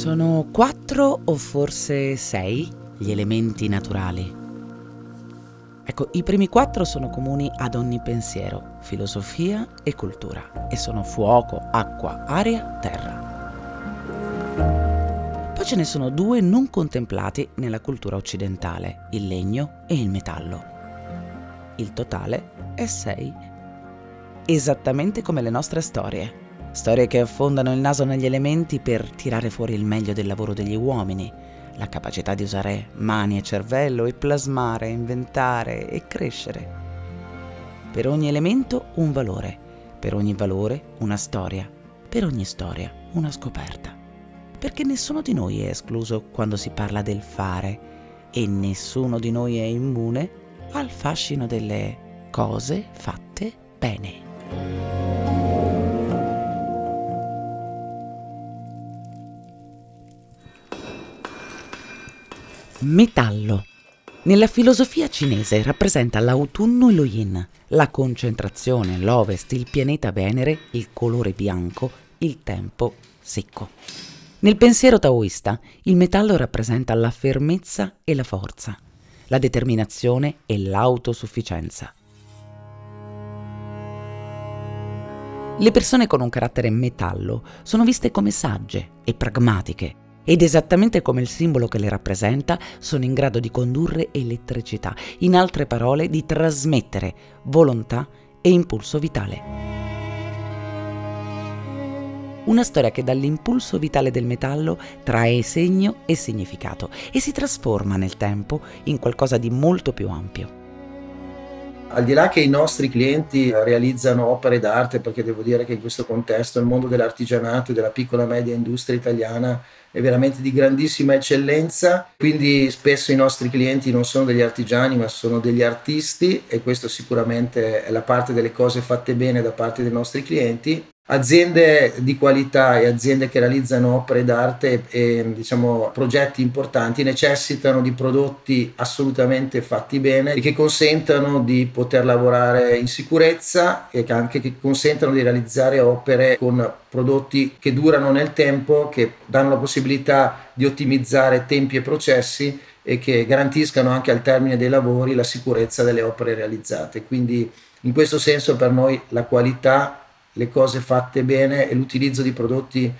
Sono quattro o forse sei gli elementi naturali. Ecco, i primi quattro sono comuni ad ogni pensiero, filosofia e cultura, e sono fuoco, acqua, aria, terra. Poi ce ne sono due non contemplati nella cultura occidentale, il legno e il metallo. Il totale è sei. Esattamente come le nostre storie. Storie che affondano il naso negli elementi per tirare fuori il meglio del lavoro degli uomini, la capacità di usare mani e cervello e plasmare, inventare e crescere. Per ogni elemento un valore, per ogni valore una storia, per ogni storia una scoperta. Perché nessuno di noi è escluso quando si parla del fare e nessuno di noi è immune al fascino delle cose fatte bene. Metallo. Nella filosofia cinese rappresenta l'autunno e lo yin, la concentrazione, l'ovest, il pianeta Venere, il colore bianco, il tempo secco. Nel pensiero taoista il metallo rappresenta la fermezza e la forza, la determinazione e l'autosufficienza. Le persone con un carattere metallo sono viste come sagge e pragmatiche, ed esattamente come il simbolo che le rappresenta sono in grado di condurre elettricità, in altre parole di trasmettere volontà e impulso vitale. Una storia che dall'impulso vitale del metallo trae segno e significato e si trasforma nel tempo in qualcosa di molto più ampio. Al di là che i nostri clienti realizzano opere d'arte, perché devo dire che in questo contesto il mondo dell'artigianato e della piccola e media industria italiana è veramente di grandissima eccellenza, quindi spesso i nostri clienti non sono degli artigiani ma sono degli artisti e questo sicuramente è la parte delle cose fatte bene da parte dei nostri clienti aziende di qualità e aziende che realizzano opere d'arte e diciamo, progetti importanti necessitano di prodotti assolutamente fatti bene e che consentano di poter lavorare in sicurezza e che anche che consentano di realizzare opere con prodotti che durano nel tempo, che danno la possibilità di ottimizzare tempi e processi e che garantiscano anche al termine dei lavori la sicurezza delle opere realizzate. Quindi in questo senso per noi la qualità le cose fatte bene e l'utilizzo di prodotti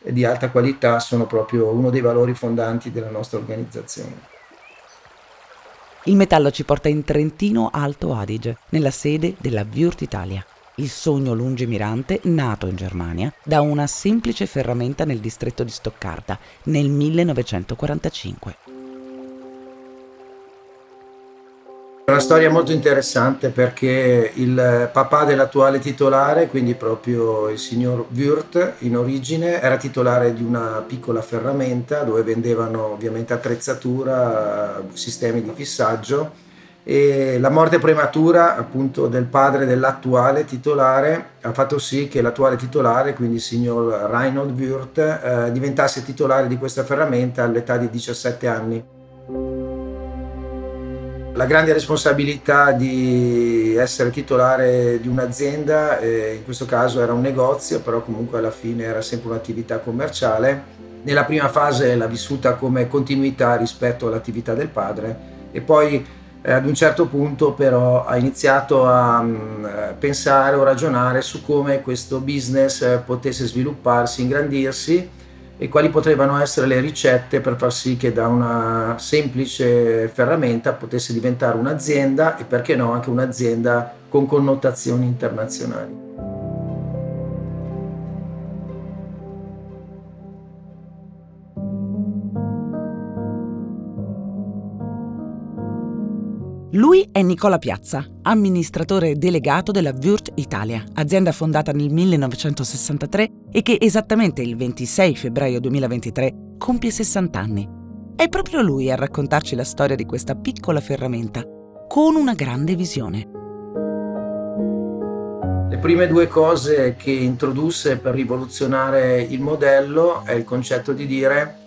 di alta qualità sono proprio uno dei valori fondanti della nostra organizzazione. Il metallo ci porta in Trentino Alto Adige, nella sede della Würth Italia, il sogno lungimirante nato in Germania da una semplice ferramenta nel distretto di Stoccarda nel 1945. Una storia molto interessante perché il papà dell'attuale titolare, quindi proprio il signor Würth in origine, era titolare di una piccola ferramenta dove vendevano ovviamente attrezzatura, sistemi di fissaggio. E la morte prematura appunto del padre dell'attuale titolare ha fatto sì che l'attuale titolare, quindi il signor Reinhold Würth, eh, diventasse titolare di questa ferramenta all'età di 17 anni la grande responsabilità di essere titolare di un'azienda, eh, in questo caso era un negozio, però comunque alla fine era sempre un'attività commerciale. Nella prima fase l'ha vissuta come continuità rispetto all'attività del padre e poi eh, ad un certo punto però ha iniziato a mh, mm, pensare o ragionare su come questo business eh, potesse svilupparsi, ingrandirsi e quali potrebbero essere le ricette per far sì che da una semplice ferramenta potesse diventare un'azienda e perché no anche un'azienda con connotazioni internazionali. Lui è Nicola Piazza, amministratore delegato della Würth Italia, azienda fondata nel 1963 e che esattamente il 26 febbraio 2023 compie 60 anni. È proprio lui a raccontarci la storia di questa piccola ferramenta, con una grande visione. Le prime due cose che introdusse per rivoluzionare il modello è il concetto di dire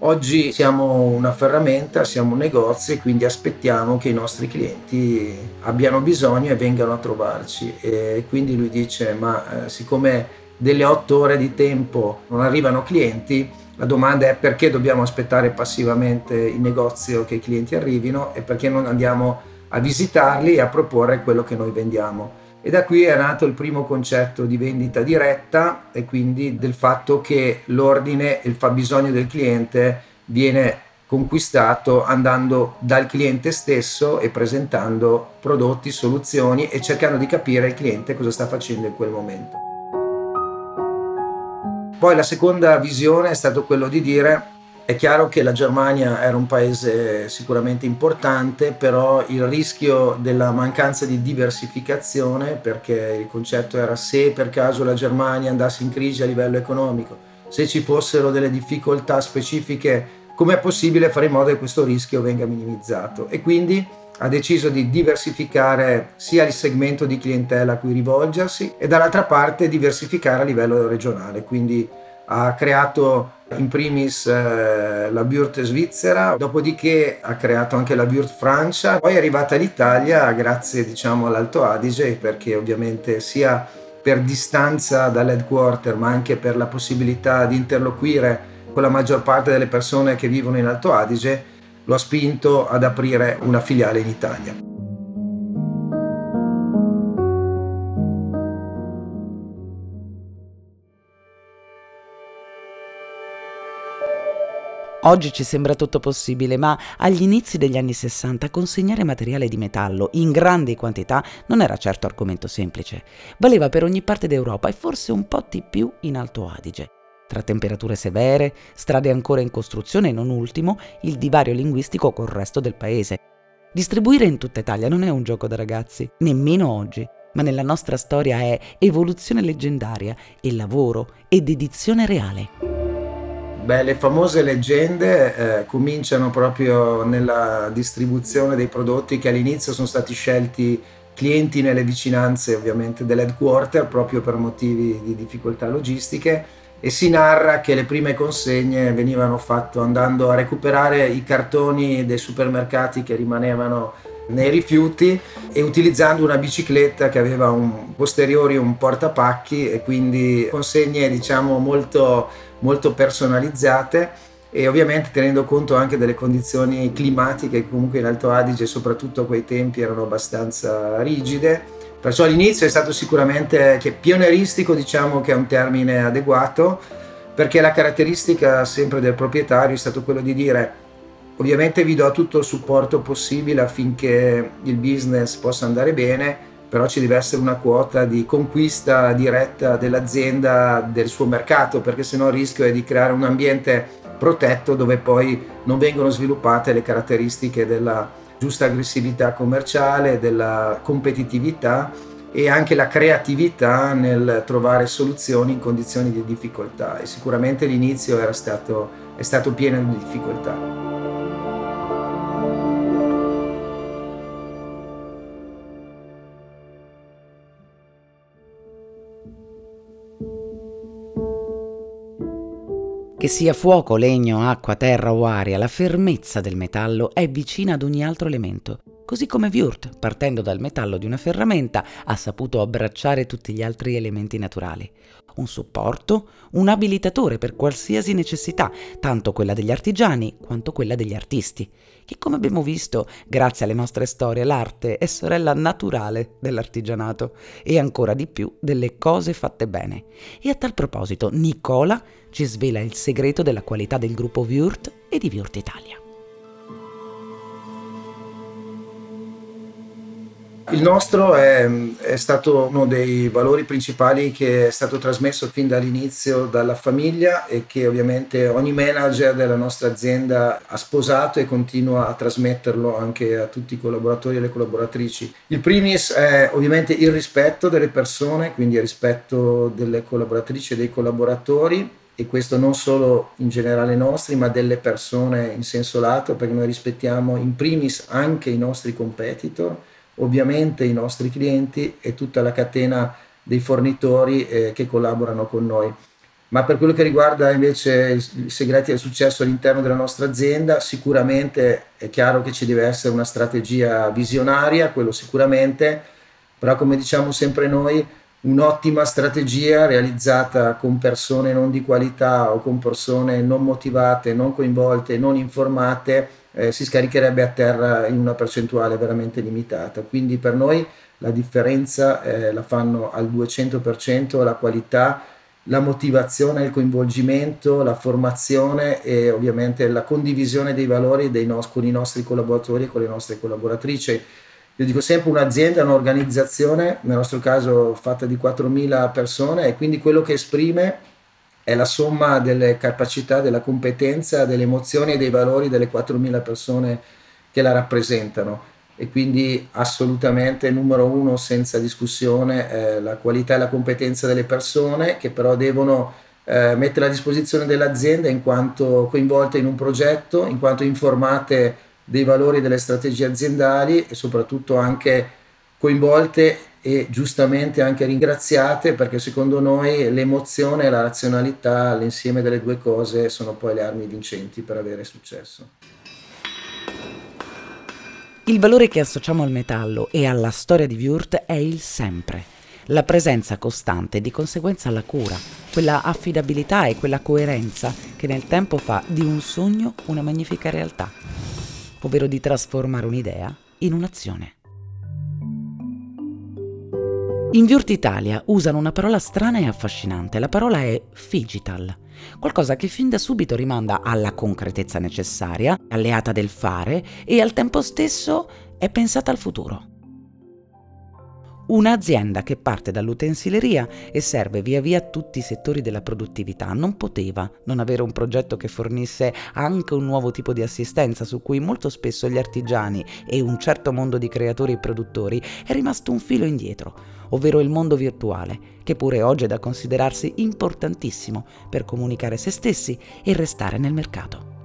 Oggi siamo una ferramenta, siamo un negozio e quindi aspettiamo che i nostri clienti abbiano bisogno e vengano a trovarci. E quindi lui dice, ma eh, siccome delle otto ore di tempo non arrivano clienti, La domanda è perché dobbiamo aspettare passivamente in negozio che i clienti arrivino e perché non andiamo a visitarli e a proporre quello che noi vendiamo. E da qui è nato il primo concetto di vendita diretta e quindi del fatto che l'ordine e il fabbisogno del cliente viene conquistato andando dal cliente stesso e presentando prodotti, soluzioni e cercando di capire il cliente cosa sta facendo in quel momento. Poi la seconda visione è stato quello di dire è chiaro che la Germania era un paese sicuramente importante, però il rischio della mancanza di diversificazione, perché il concetto era se per caso la Germania andasse in crisi a livello economico, se ci fossero delle difficoltà specifiche, com'è possibile fare in modo che questo rischio venga minimizzato? E quindi ha deciso di diversificare sia il segmento di clientela a cui rivolgersi e dall'altra parte diversificare a livello regionale, quindi ha creato in primis eh, la Burt svizzera, dopodiché ha creato anche la Burt Francia, poi è arrivata l'Italia grazie diciamo all'Alto Adige perché ovviamente sia per distanza dall'headquarter ma anche per la possibilità di interloquire con la maggior parte delle persone che vivono in Alto Adige lo ha spinto ad aprire una filiale in Italia. Oggi ci sembra tutto possibile, ma agli inizi degli anni 60 consegnare materiale di metallo in grandi quantità non era certo argomento semplice. Valeva per ogni parte d'Europa e forse un po' di più in Alto Adige. Tra temperature severe, strade ancora in costruzione e non ultimo il divario linguistico col resto del paese. Distribuire in tutta Italia non è un gioco da ragazzi, nemmeno oggi, ma nella nostra storia è evoluzione leggendaria e lavoro ed dedizione reale. Beh, le famose leggende eh, cominciano proprio nella distribuzione dei prodotti che all'inizio sono stati scelti clienti nelle vicinanze ovviamente dell'headquarter proprio per motivi di difficoltà logistiche e si narra che le prime consegne venivano fatte andando a recuperare i cartoni dei supermercati che rimanevano nei rifiuti e utilizzando una bicicletta che aveva un posteriori un portapacchi e quindi consegne diciamo molto molto personalizzate e ovviamente tenendo conto anche delle condizioni climatiche che comunque in Alto Adige soprattutto a quei tempi erano abbastanza rigide. Perciò all'inizio è stato sicuramente che pionieristico diciamo che è un termine adeguato perché la caratteristica sempre del proprietario è stato quello di dire ovviamente vi do tutto il supporto possibile affinché il business possa andare bene però ci deve essere una quota di conquista diretta dell'azienda del suo mercato, perché sennò il rischio è di creare un ambiente protetto dove poi non vengono sviluppate le caratteristiche della giusta aggressività commerciale, della competitività e anche la creatività nel trovare soluzioni in condizioni di difficoltà e sicuramente l'inizio stato, è stato pieno di difficoltà. Che sia fuoco, legno, acqua, terra o aria, la fermezza del metallo è vicina ad ogni altro elemento. Così come Wurt, partendo dal metallo di una ferramenta, ha saputo abbracciare tutti gli altri elementi naturali. Un supporto, un abilitatore per qualsiasi necessità, tanto quella degli artigiani quanto quella degli artisti, che come abbiamo visto, grazie alle nostre storie, l'arte è sorella naturale dell'artigianato e ancora di più delle cose fatte bene. E a tal proposito, Nicola ci svela il segreto della qualità del gruppo Wurt e di Wurt Italia. Il nostro è, è, stato uno dei valori principali che è stato trasmesso fin dall'inizio dalla famiglia e che ovviamente ogni manager della nostra azienda ha sposato e continua a trasmetterlo anche a tutti i collaboratori e le collaboratrici. Il primis è ovviamente il rispetto delle persone, quindi il rispetto delle collaboratrici e dei collaboratori e questo non solo in generale nostri, ma delle persone in senso lato, perché noi rispettiamo in primis anche i nostri competitor, ovviamente i nostri clienti e tutta la catena dei fornitori eh, che collaborano con noi. Ma per quello che riguarda invece i segreti del successo all'interno della nostra azienda, sicuramente è chiaro che ci deve essere una strategia visionaria, quello sicuramente, però come diciamo sempre noi, un'ottima strategia realizzata con persone non di qualità o con persone non motivate, non coinvolte, non informate, eh, si scaricherebbe a terra in una percentuale veramente limitata. Quindi per noi la differenza eh, la fanno al 200% la qualità, la motivazione, il coinvolgimento, la formazione e ovviamente la condivisione dei valori dei nos- con i nostri collaboratori e con le nostre collaboratrici io dico sempre un'azienda, un'organizzazione, nel nostro caso fatta di 4.000 persone e quindi quello che esprime è la somma delle capacità, della competenza, delle emozioni e dei valori delle 4.000 persone che la rappresentano. E quindi assolutamente numero uno senza discussione eh, la qualità e la competenza delle persone che però devono eh, mettere a disposizione dell'azienda in quanto coinvolte in un progetto, in quanto informate dei valori delle strategie aziendali e soprattutto anche coinvolte e giustamente anche ringraziate perché secondo noi l'emozione e la razionalità, l'insieme delle due cose, sono poi le armi vincenti per avere successo. Il valore che associamo al metallo e alla storia di Wurt è il sempre, la presenza costante e di conseguenza la cura, quella affidabilità e quella coerenza che nel tempo fa di un sogno una magnifica realtà ovvero di trasformare un'idea in un'azione. In Viurt Italia usano una parola strana e affascinante, la parola è digital, qualcosa che fin da subito rimanda alla concretezza necessaria, alleata del fare e al tempo stesso è pensata al futuro. Un'azienda che parte dall'utensileria e serve via via tutti i settori della produttività non poteva non avere un progetto che fornisse anche un nuovo tipo di assistenza su cui molto spesso gli artigiani e un certo mondo di creatori e produttori è rimasto un filo indietro, ovvero il mondo virtuale, che pure oggi è da considerarsi importantissimo per comunicare se stessi e restare nel mercato.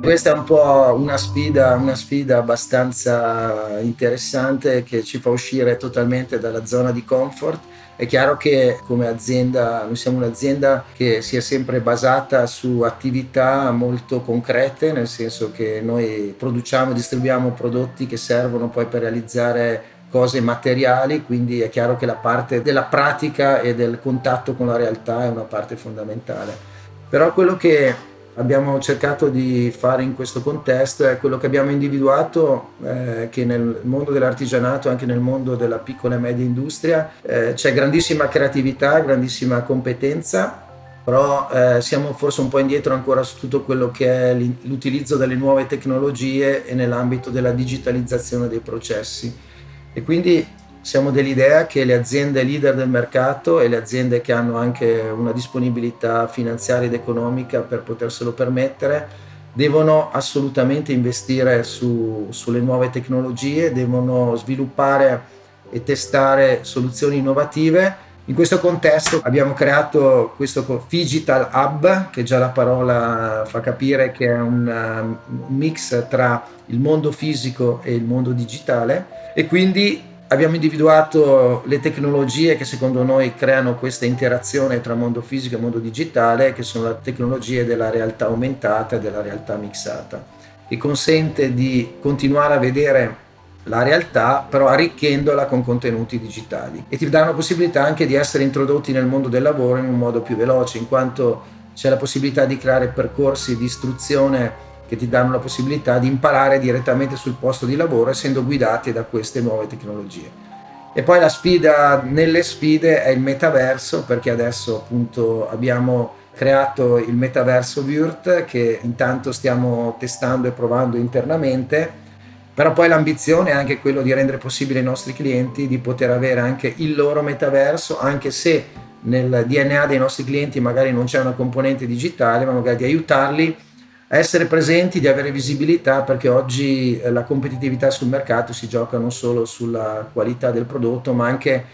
Questa è un po' una sfida, una sfida abbastanza interessante che ci fa uscire totalmente dalla zona di comfort. È chiaro che come azienda, noi siamo un'azienda che si è sempre basata su attività molto concrete, nel senso che noi produciamo e distribuiamo prodotti che servono poi per realizzare cose materiali, quindi è chiaro che la parte della pratica e del contatto con la realtà è una parte fondamentale. Però quello che abbiamo cercato di fare in questo contesto è quello che abbiamo individuato eh, che nel mondo dell'artigianato, anche nel mondo della piccola e media industria, eh, c'è grandissima creatività, grandissima competenza, però eh, siamo forse un po' indietro ancora su tutto quello che è l'utilizzo delle nuove tecnologie e nell'ambito della digitalizzazione dei processi. E quindi siamo dell'idea che le aziende leader del mercato e le aziende che hanno anche una disponibilità finanziaria ed economica per poterselo permettere devono assolutamente investire su, sulle nuove tecnologie, devono sviluppare e testare soluzioni innovative. In questo contesto abbiamo creato questo Digital Hub, che già la parola fa capire che è un, un mix tra il mondo fisico e il mondo digitale e quindi Abbiamo individuato le tecnologie che secondo noi creano questa interazione tra mondo fisico e mondo digitale, che sono le tecnologie della realtà aumentata e della realtà mixata, che consente di continuare a vedere la realtà, però arricchendola con contenuti digitali. E ti danno la possibilità anche di essere introdotti nel mondo del lavoro in un modo più veloce, in quanto c'è la possibilità di creare percorsi di istruzione che ti danno la possibilità di imparare direttamente sul posto di lavoro essendo guidati da queste nuove tecnologie. E poi la sfida nelle sfide è il metaverso perché adesso appunto abbiamo creato il metaverso Virt che intanto stiamo testando e provando internamente, però poi l'ambizione è anche quello di rendere possibile ai nostri clienti di poter avere anche il loro metaverso, anche se nel DNA dei nostri clienti magari non c'è una componente digitale, ma magari di aiutarli essere presenti, di avere visibilità, perché oggi eh, la competitività sul mercato si gioca non solo sulla qualità del prodotto, ma anche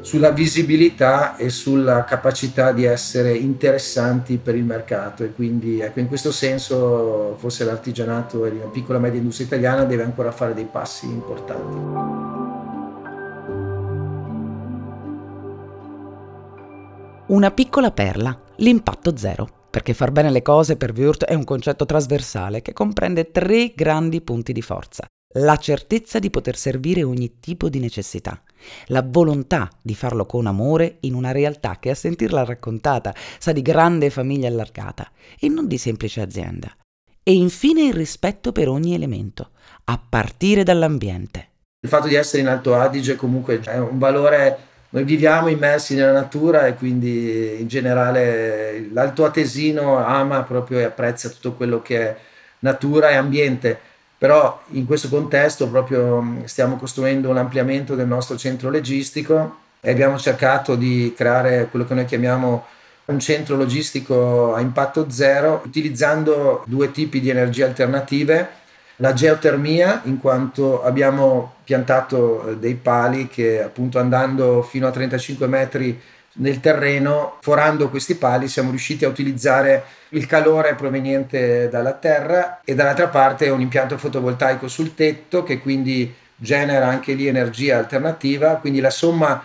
sulla visibilità e sulla capacità di essere interessanti per il mercato e quindi ecco, in questo senso forse l'artigianato e la piccola e media industria italiana deve ancora fare dei passi importanti. Una piccola perla, l'impatto zero perché far bene le cose per Wurt è un concetto trasversale che comprende tre grandi punti di forza. la certezza di poter servire ogni tipo di necessità, la volontà di farlo con amore in una realtà che a sentirla raccontata sa di grande famiglia allargata e non di semplice azienda. E infine il rispetto per ogni elemento, a partire dall'ambiente. Il fatto di essere in Alto Adige comunque è un valore, noi viviamo immersi nella natura e quindi in generale l'Alto Atesino ama proprio e apprezza tutto quello che è natura e ambiente. Però in questo contesto proprio mm, stiamo costruendo un ampliamento del nostro centro logistico e abbiamo cercato di creare quello che noi chiamiamo un centro logistico a impatto zero utilizzando due tipi di energie alternative la geotermia in quanto abbiamo piantato eh, dei pali che appunto andando fino a 35 metri nel terreno, forando questi pali, siamo riusciti a utilizzare il calore proveniente dalla terra e dall'altra parte un impianto fotovoltaico sul tetto che quindi genera anche lì energia alternativa, quindi la somma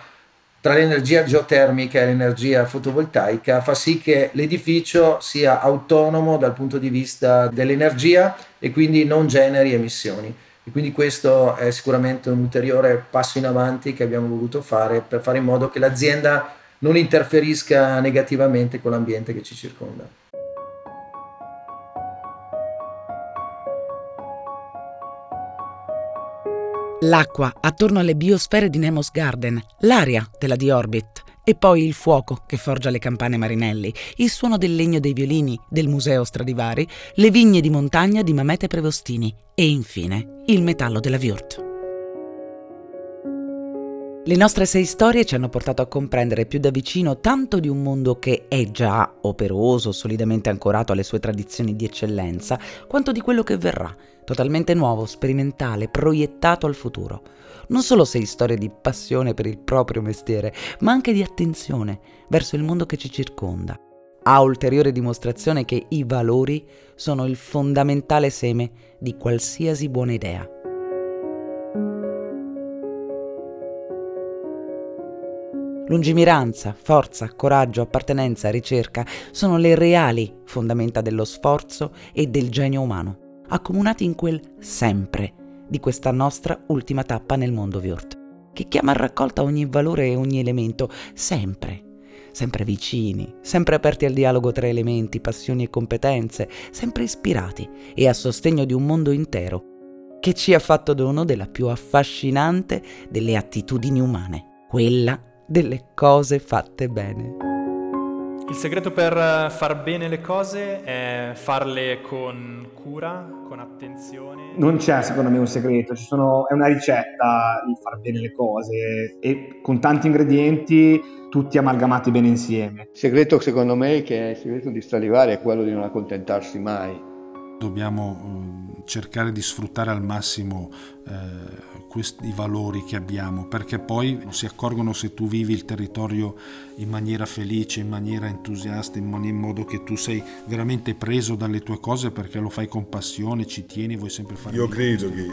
tra l'energia geotermica e l'energia fotovoltaica fa sì che l'edificio sia autonomo dal punto di vista dell'energia e quindi non generi emissioni. E quindi questo è sicuramente un ulteriore passo in avanti che abbiamo voluto fare per fare in modo che l'azienda non interferisca negativamente con l'ambiente che ci circonda. L'acqua attorno alle biosfere di Nemos Garden, l'aria della The Orbit e poi il fuoco che forgia le campane Marinelli, il suono del legno dei violini del Museo Stradivari, le vigne di montagna di Mamete Prevostini e infine il metallo della Viurt. Le nostre sei storie ci hanno portato a comprendere più da vicino tanto di un mondo che è già operoso, solidamente ancorato alle sue tradizioni di eccellenza, quanto di quello che verrà, totalmente nuovo, sperimentale, proiettato al futuro. Non solo sei storie di passione per il proprio mestiere, ma anche di attenzione verso il mondo che ci circonda. A ulteriore dimostrazione che i valori sono il fondamentale seme di qualsiasi buona idea. Lungimiranza, forza, coraggio, appartenenza, ricerca sono le reali fondamenta dello sforzo e del genio umano, accomunati in quel sempre di questa nostra ultima tappa nel mondo Viurt, che chiama a raccolta ogni valore e ogni elemento, sempre, sempre vicini, sempre aperti al dialogo tra elementi, passioni e competenze, sempre ispirati e a sostegno di un mondo intero che ci ha fatto dono della più affascinante delle attitudini umane, quella delle cose fatte bene. Il segreto per eh, far bene le cose è farle con cura, con attenzione. Non c'è secondo me un segreto, sono, è una ricetta di far bene le cose e con tanti ingredienti tutti amalgamati bene insieme. Il segreto secondo me che è il segreto di Stradivari è quello di non accontentarsi mai dobbiamo eh, cercare di sfruttare al massimo eh, questi valori che abbiamo, perché poi si accorgono se tu vivi il territorio in maniera felice, in maniera entusiasta, in, man- in modo che tu sei veramente preso dalle tue cose perché lo fai con passione, ci tieni, vuoi sempre fare. Io credo che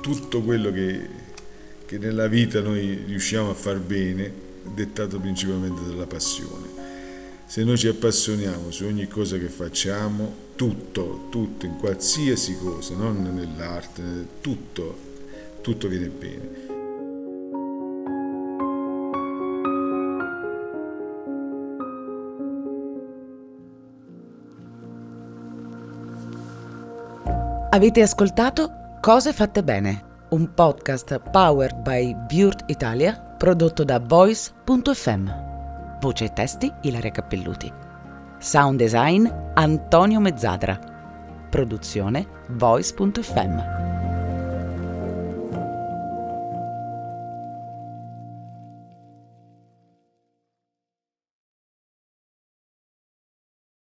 tutto quello che, che nella vita noi riusciamo a far bene è dettato principalmente dalla passione se noi ci appassioniamo su ogni cosa che facciamo, tutto, tutto, in qualsiasi cosa, non nell'arte, tutto, tutto viene bene. Avete ascoltato Cose fatte bene, un podcast powered by Burt Italia prodotto da voice.fm. Voce e testi Ilaria Cappelluti. Sound design Antonio Mezzadra. Produzione voice.fm.